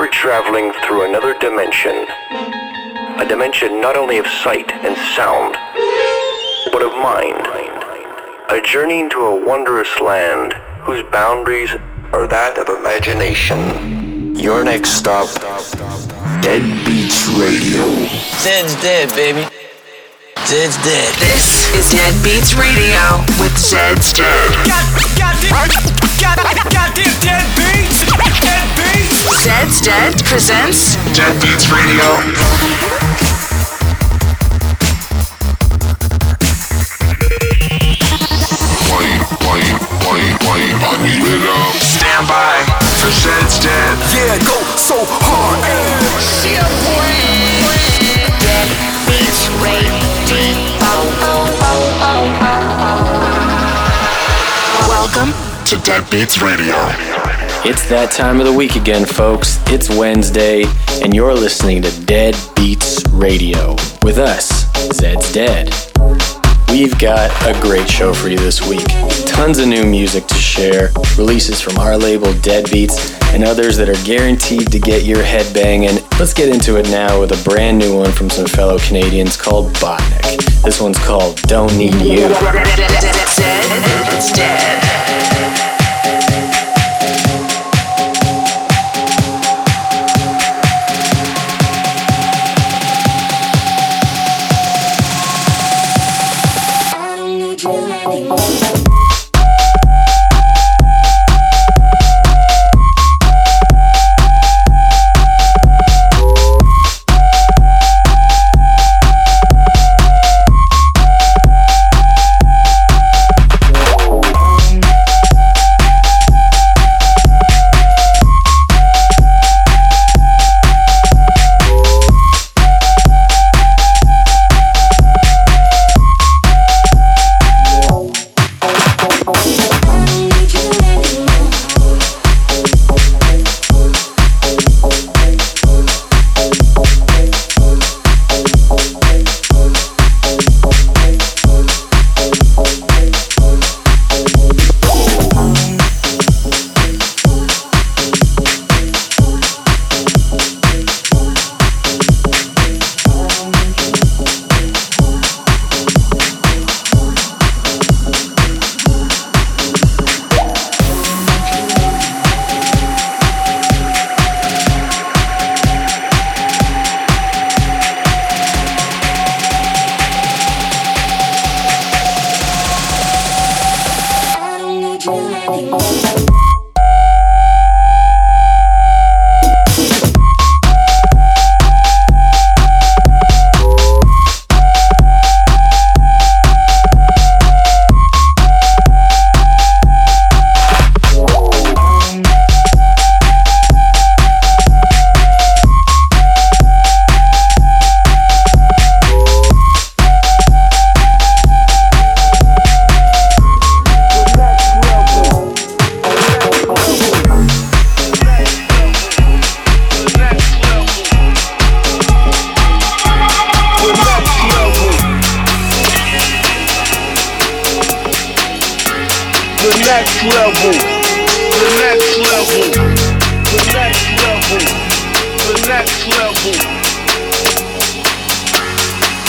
you're traveling through another dimension. A dimension not only of sight and sound, but of mind. A journey into a wondrous land whose boundaries are that of imagination. Your next stop, Dead Beats Radio. Zed's dead, baby. Zed's dead. This is Dead Beats Radio with Zed's Dead. God, goddamn, God, goddamn dead beats, dead beats. Zed's Dead presents Dead Beats Radio. Wait, wait, wait, wait, I need it up. Stand by for Zed's Dead. Yeah, go so hard. Shit, Welcome to Dead Beats Radio. It's that time of the week again, folks. It's Wednesday, and you're listening to Dead Beats Radio with us, Zed's Dead. We've got a great show for you this week. Tons of new music to share, releases from our label Dead Beats, and others that are guaranteed to get your head banging. Let's get into it now with a brand new one from some fellow Canadians called Botnek. This one's called Don't Need You. Zed's Dead.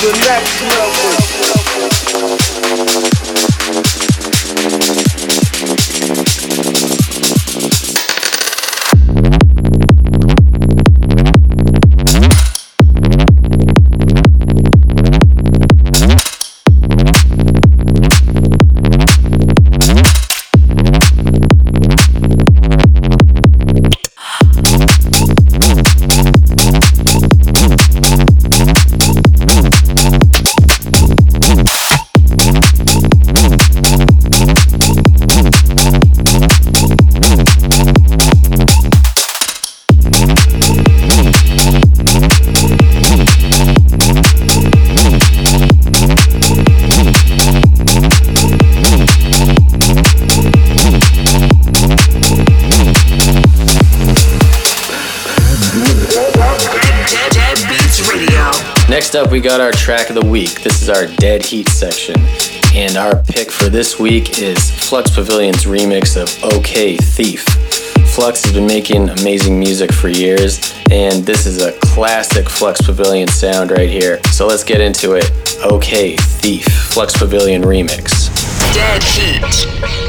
The next level. Up, we got our track of the week. This is our Dead Heat section. And our pick for this week is Flux Pavilion's remix of OK Thief. Flux has been making amazing music for years, and this is a classic Flux Pavilion sound right here. So let's get into it. Okay, Thief, Flux Pavilion remix. Dead Heat.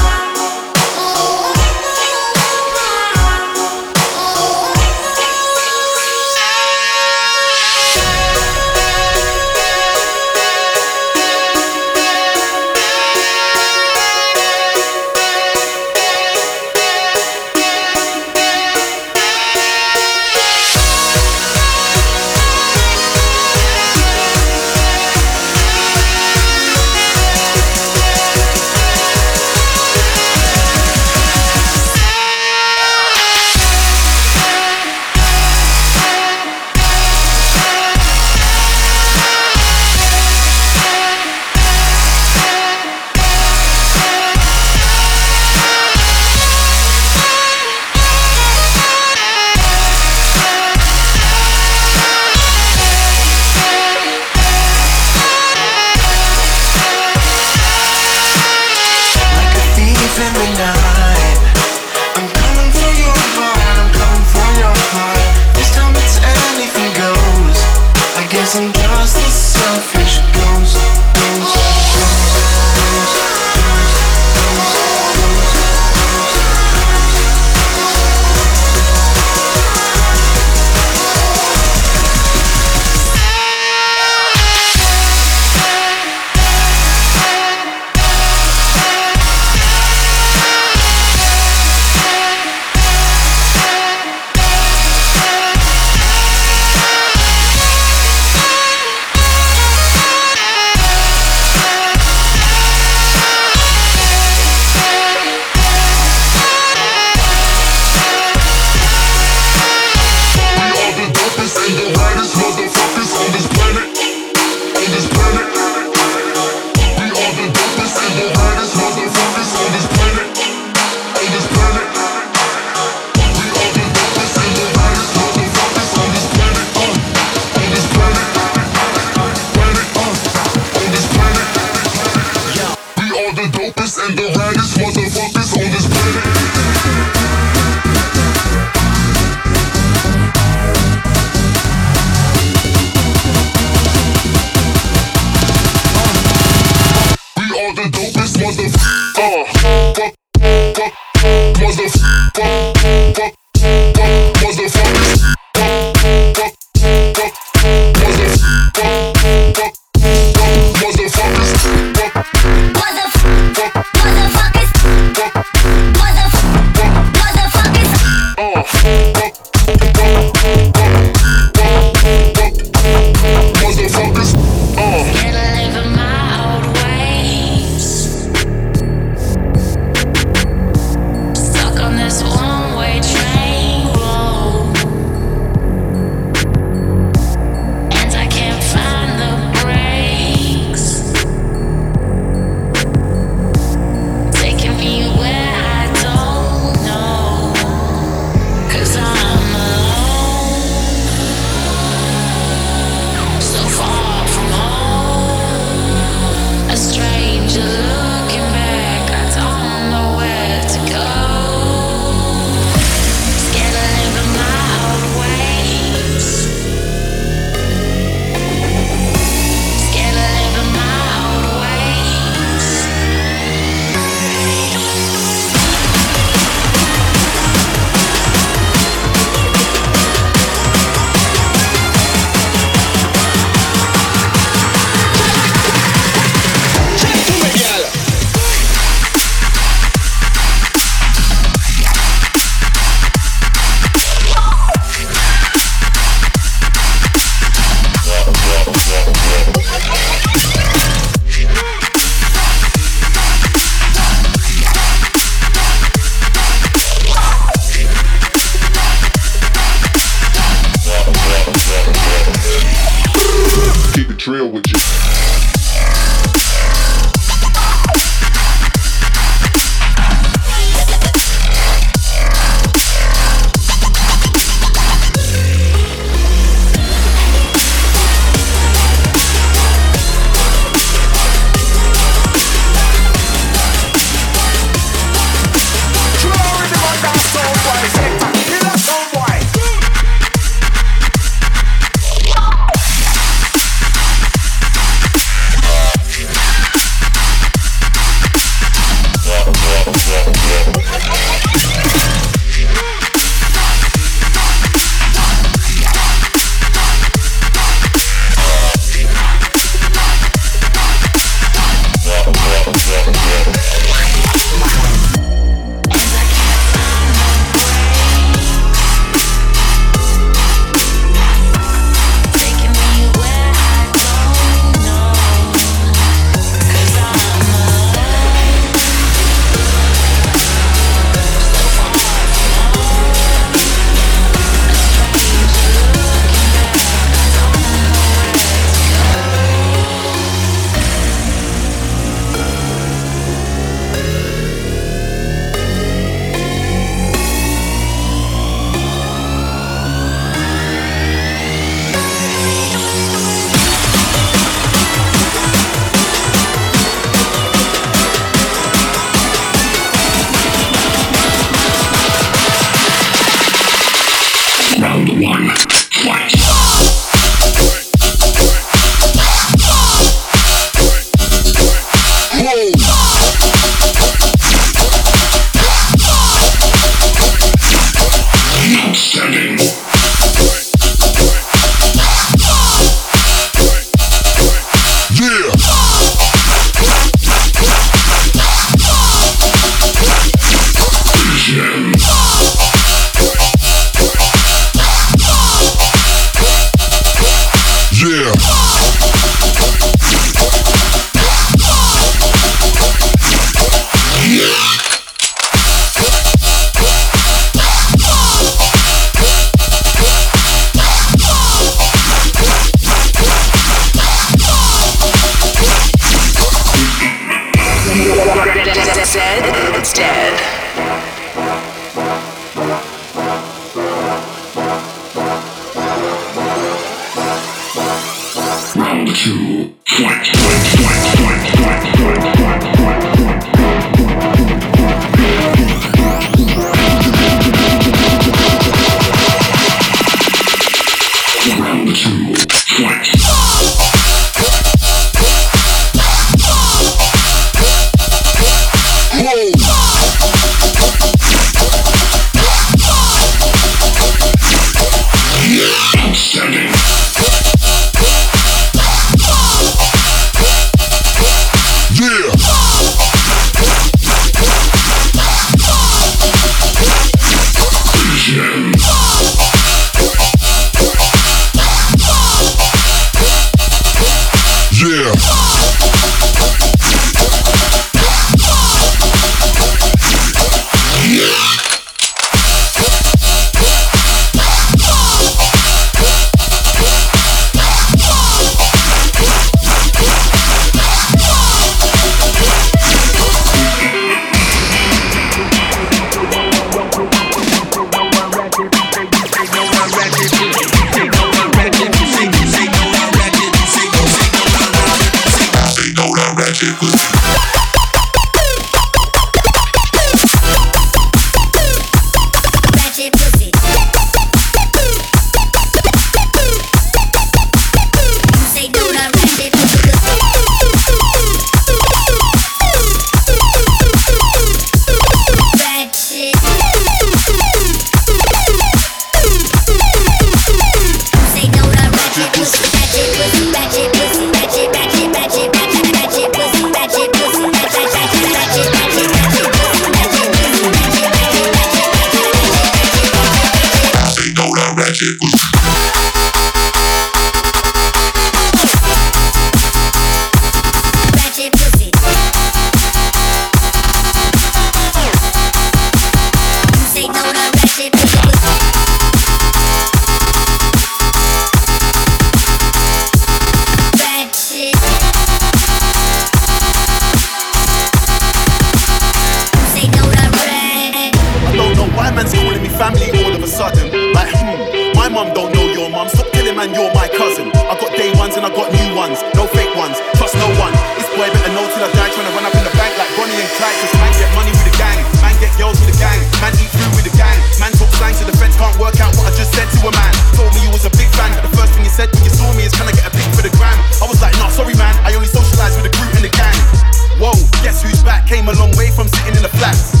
from sitting in the flats.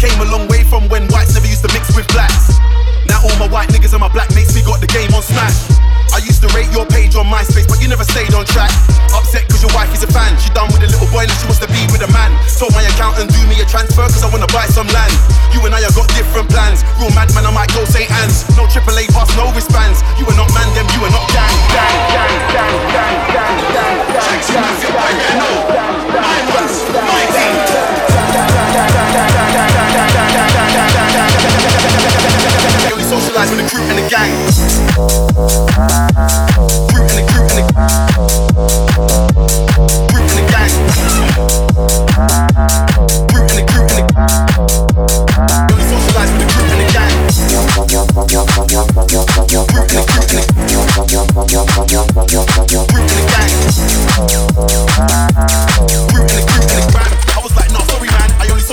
Came a long way from when whites never used to mix with blacks. Now all my white niggas and my black mates, we got the game on smash. I used to rate your page on MySpace, but you never stayed on track. Upset cause your wife is a fan. She done with a little boy and she wants to be with a man. Told my accountant, do me a transfer cause I wanna buy some land. You and I have got different plans. Real madman, I might go St. Anne's. No AAA pass, no wristbands. You are not man, them, you are not gang. Gang, gang, gang, gang, gang, gang, gang, gang, gang, gang, gang, gang, gang, gang, gang, gang, gang, gang, gang, gang, crew in the gang. Crew in the crew in the crew in the gang. Crew in the crew in the. Really socialize with the crew in the gang. Crew in the crew in in the gang. In the crew.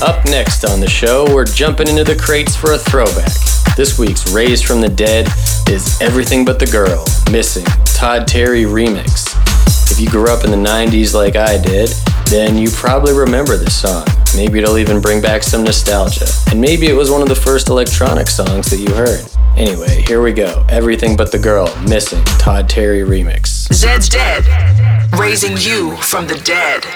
Up next on the show, we're jumping into the crates for a throwback. This week's Raised from the Dead is Everything But the Girl, Missing, Todd Terry remix. If you grew up in the 90s like I did, then you probably remember this song. Maybe it'll even bring back some nostalgia. And maybe it was one of the first electronic songs that you heard. Anyway, here we go. Everything but the girl, missing Todd Terry remix. Zed's dead, raising you from the dead.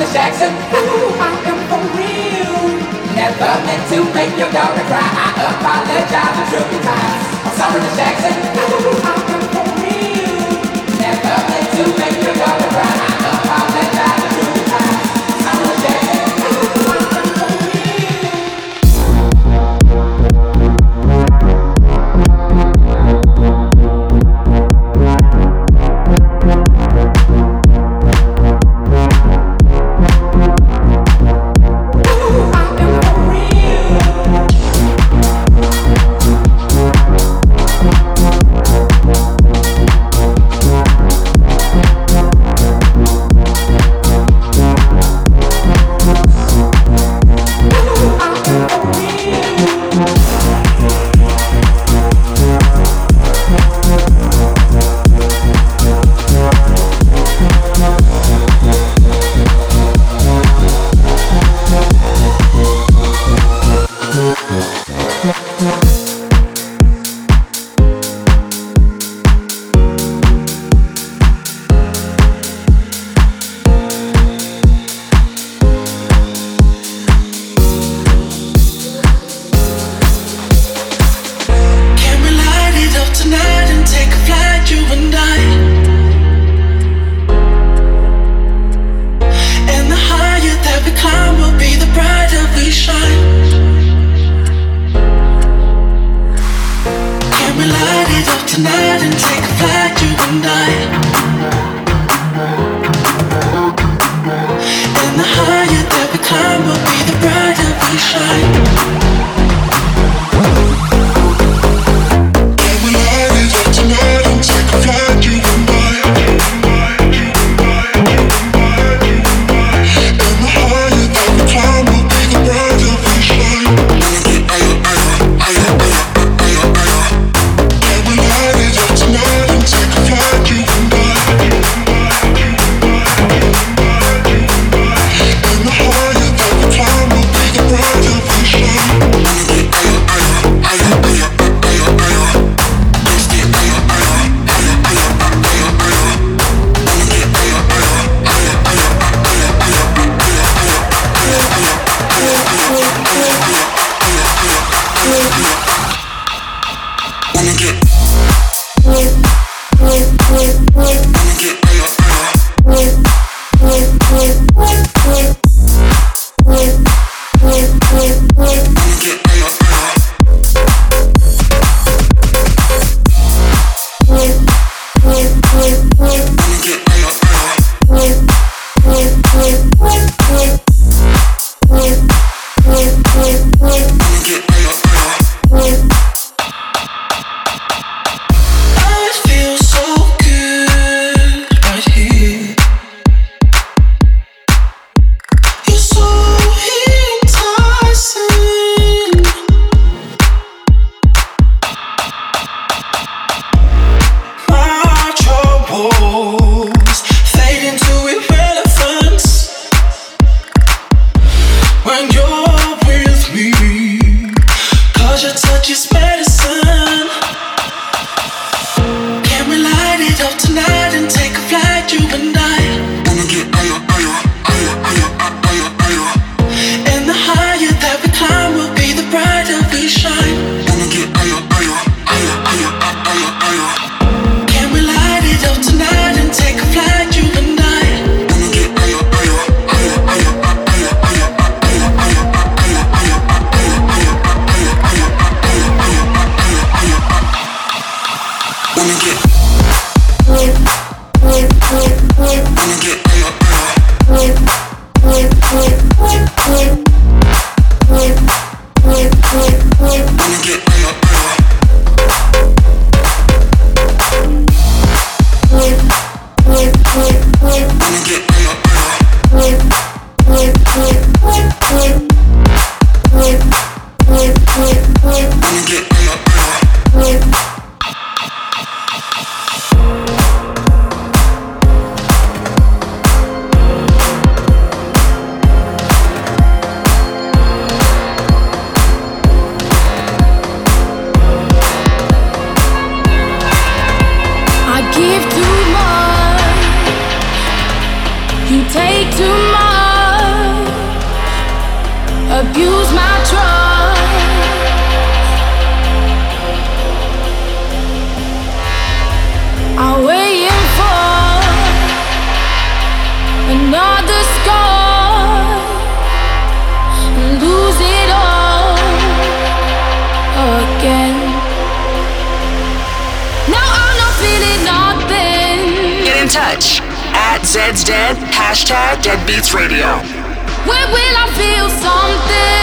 I'm sorry, Zed's Dead, hashtag Deadbeats Radio. Will I feel something?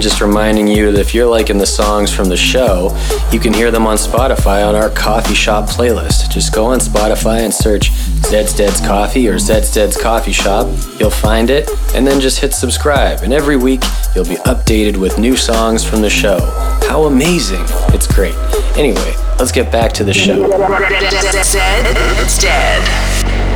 Just reminding you that if you're liking the songs from the show, you can hear them on Spotify on our coffee shop playlist. Just go on Spotify and search Zed's Dead's Coffee or Zed's Dead's Coffee Shop. You'll find it, and then just hit subscribe. And every week, you'll be updated with new songs from the show. How amazing! It's great. Anyway, let's get back to the show. Zed, it's dead.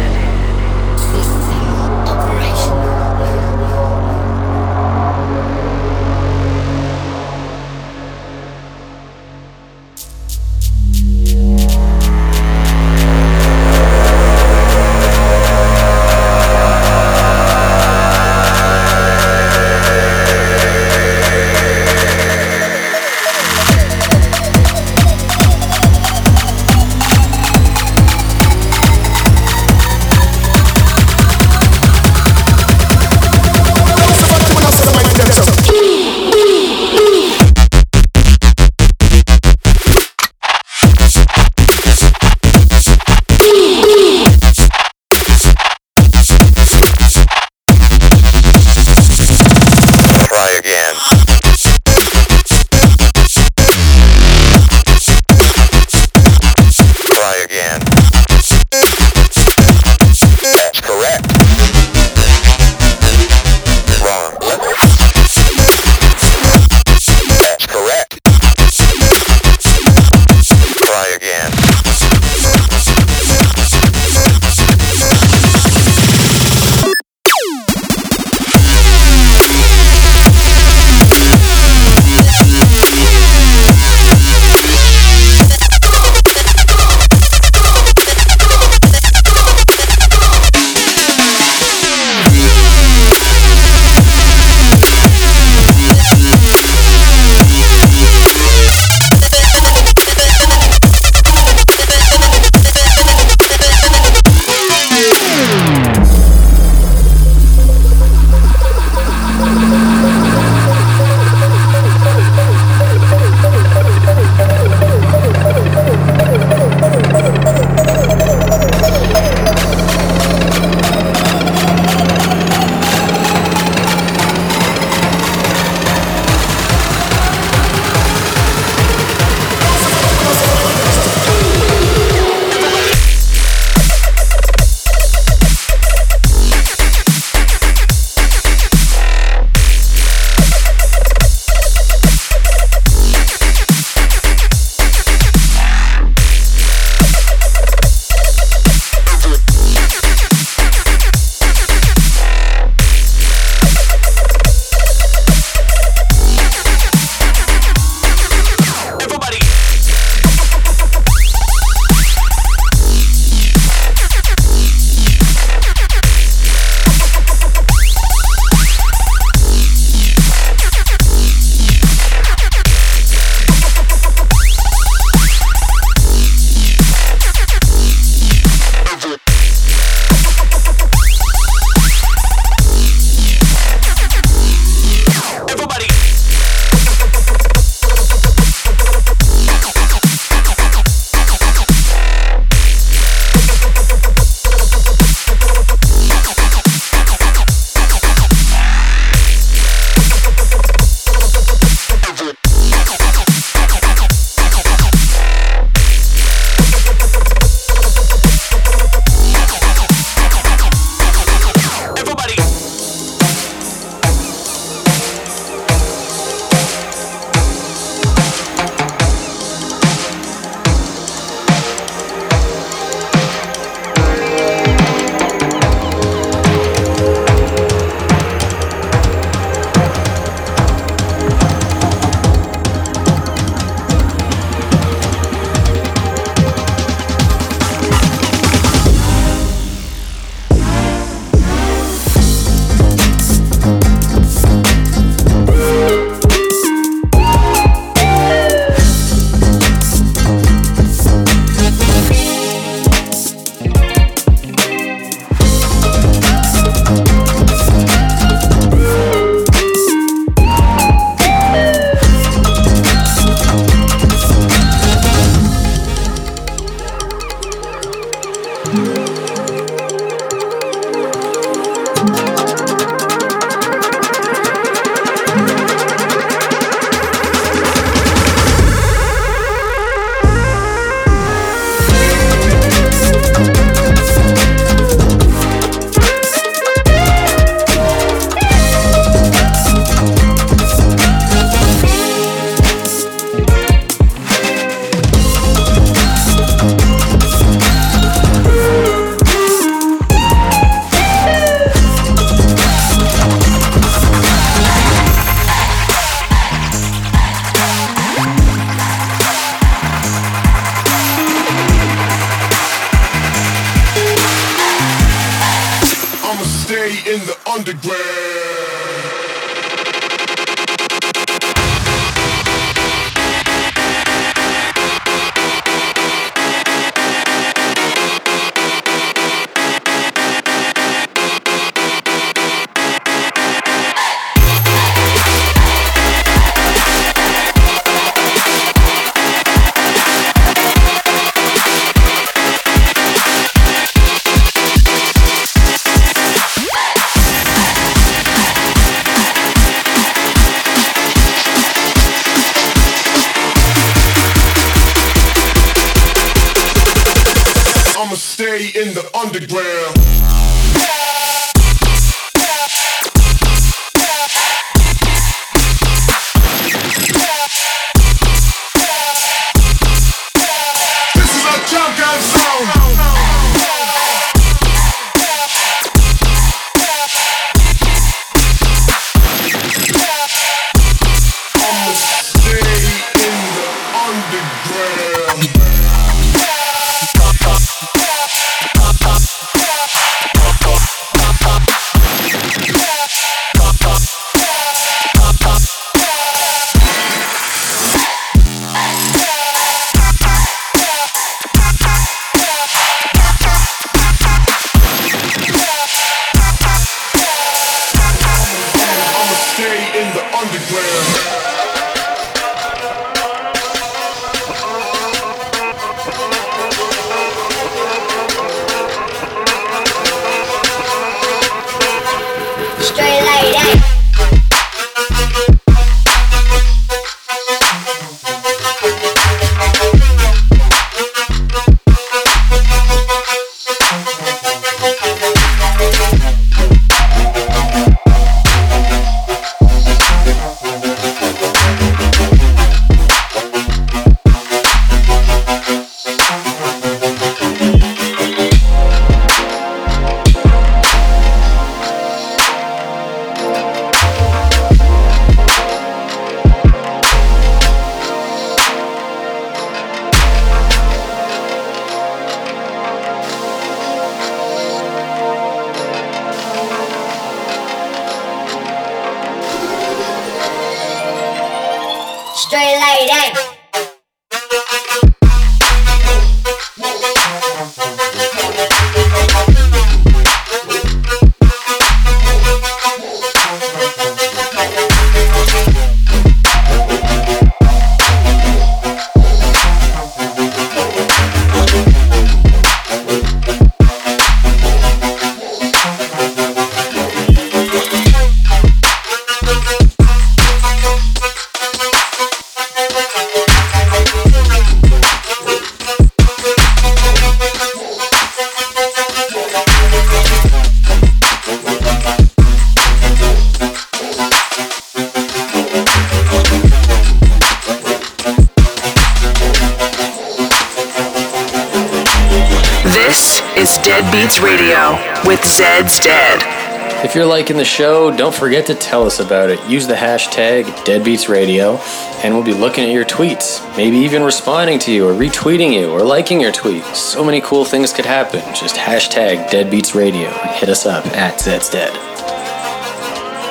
You're liking the show, don't forget to tell us about it. Use the hashtag DeadbeatsRadio, and we'll be looking at your tweets. Maybe even responding to you, or retweeting you, or liking your tweet. So many cool things could happen. Just hashtag DeadbeatsRadio and hit us up at Zed's Dead.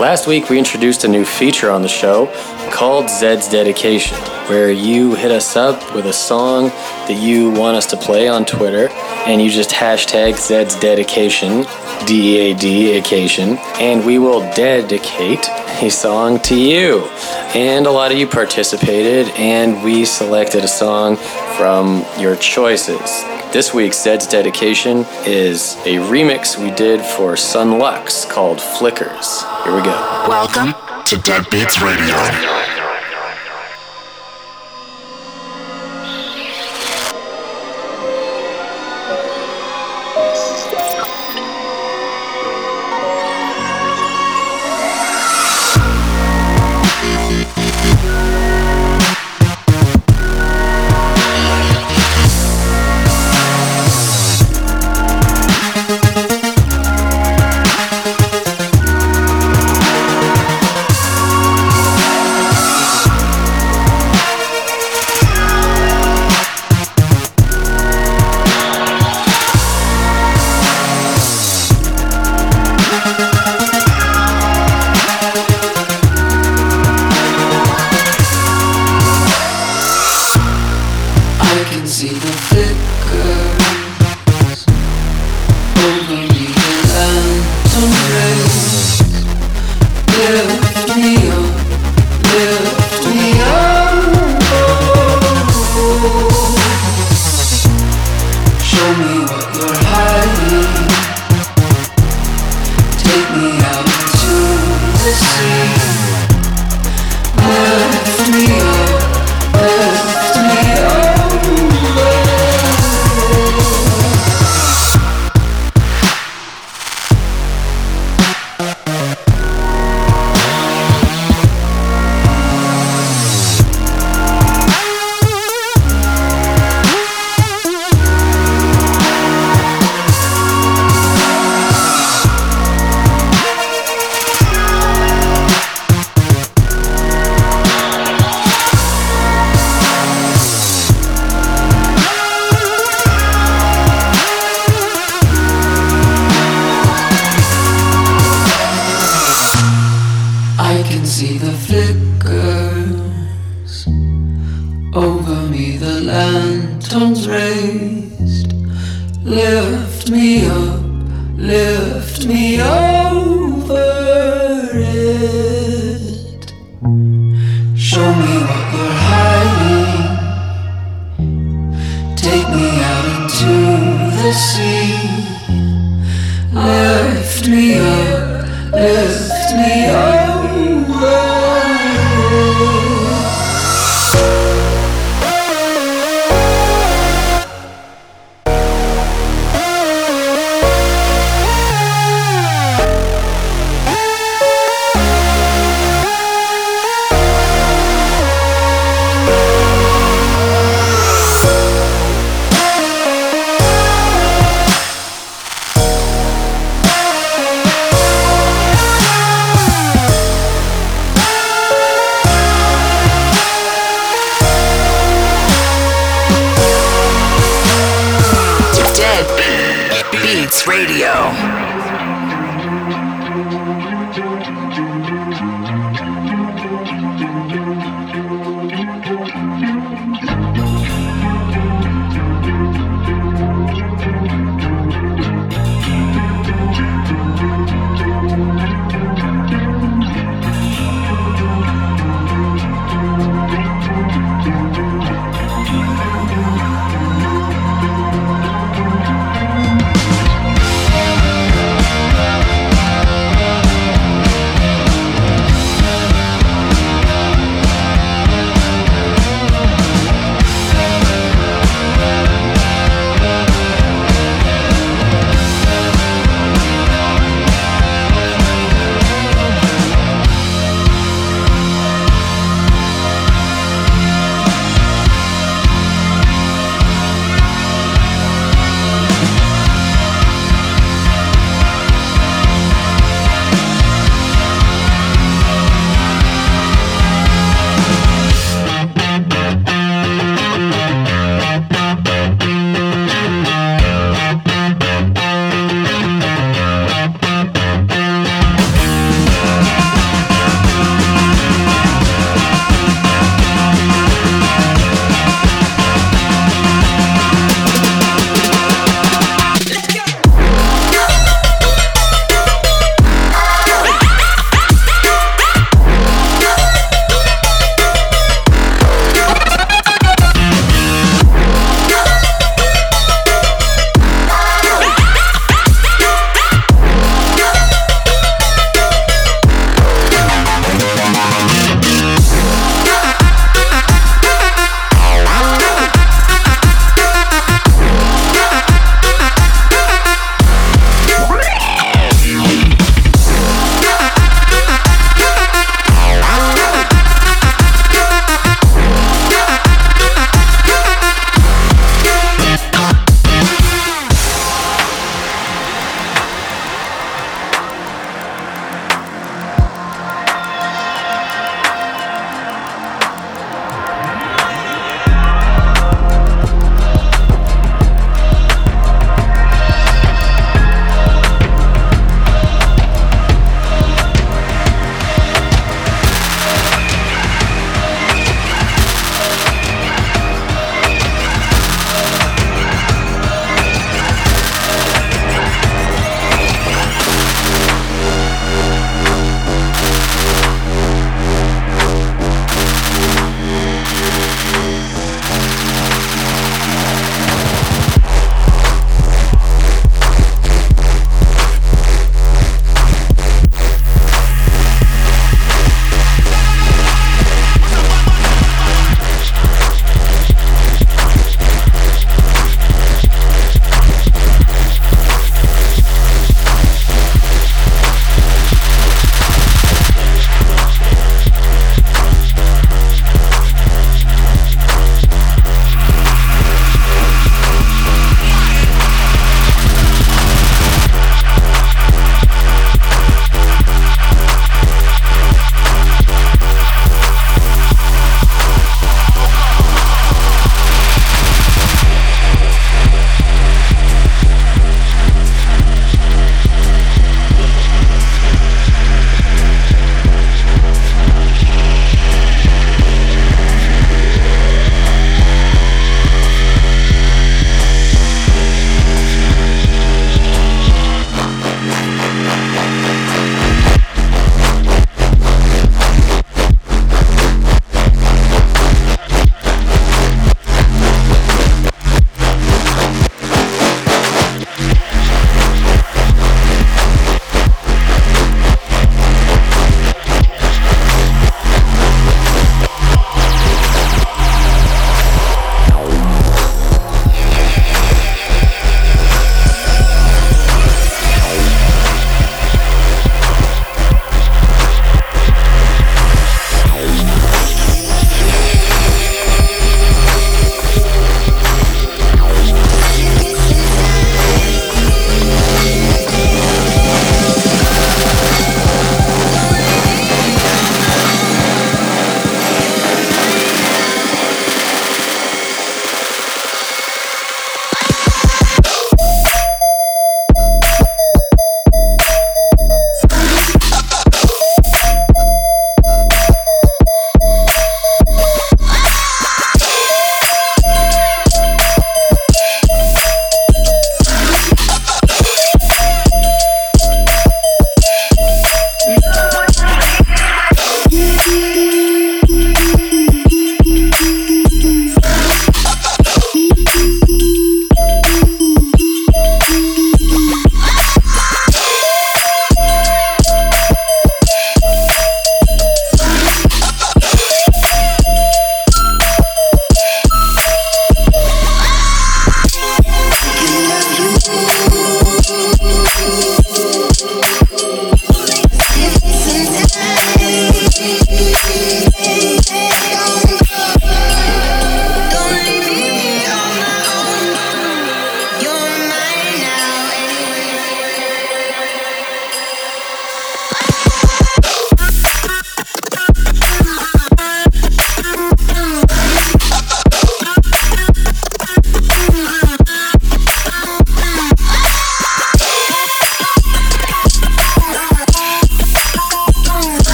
Last week, we introduced a new feature on the show, called Zed's Dedication, where you hit us up with a song that you want us to play on Twitter, and you just hashtag Zed's Dedication, D A D occasion, and we will dedicate a song to you. And a lot of you participated, and we selected a song from your choices. This week's Zed's dedication is a remix we did for Son Lux called Flickers. Here we go. Welcome to Dead Beats Radio.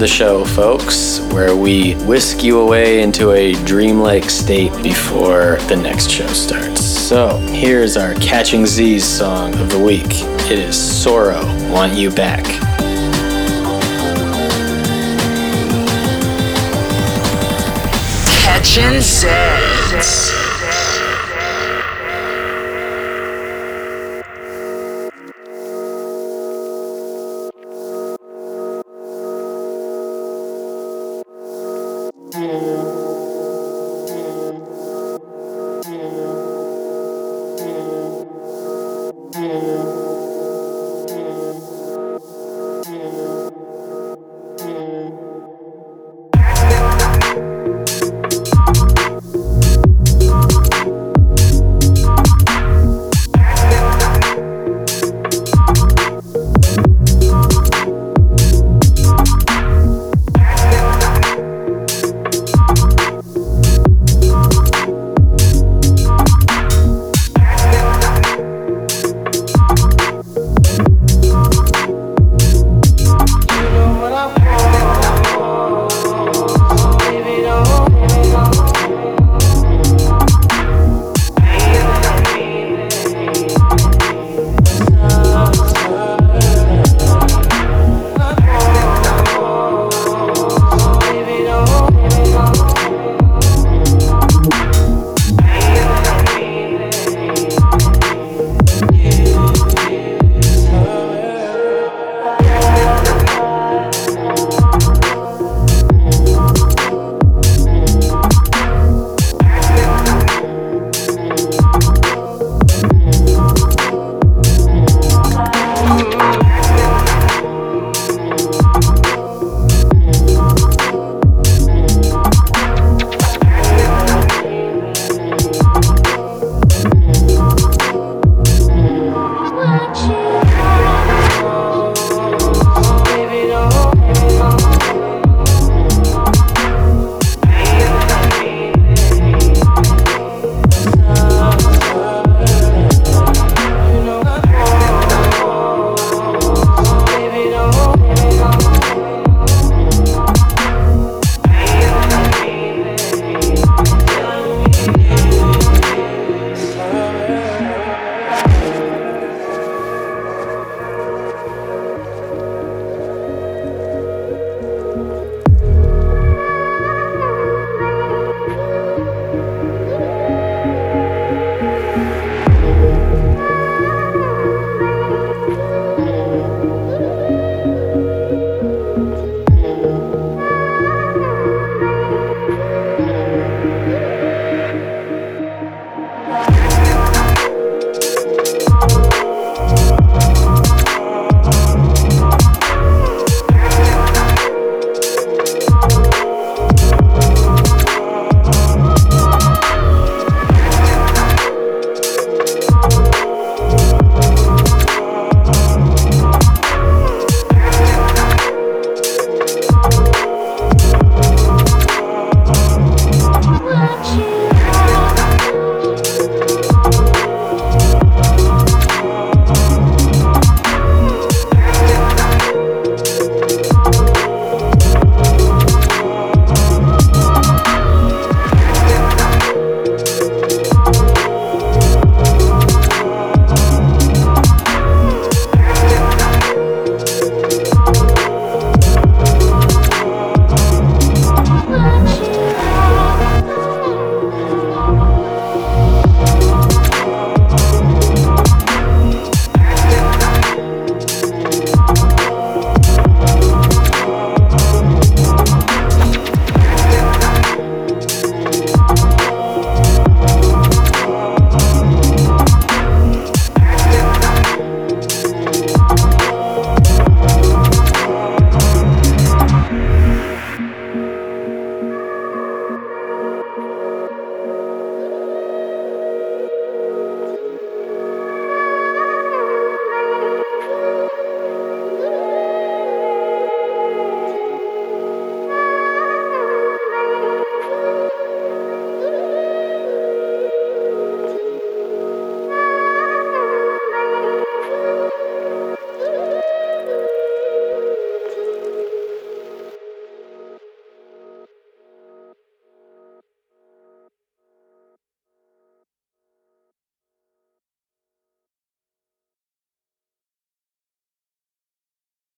The show, folks, where we whisk you away into a dreamlike state before the next show starts. So, here's our Catching Z's song of the week. It is Sorrow, Want You Back. Catching Zeds.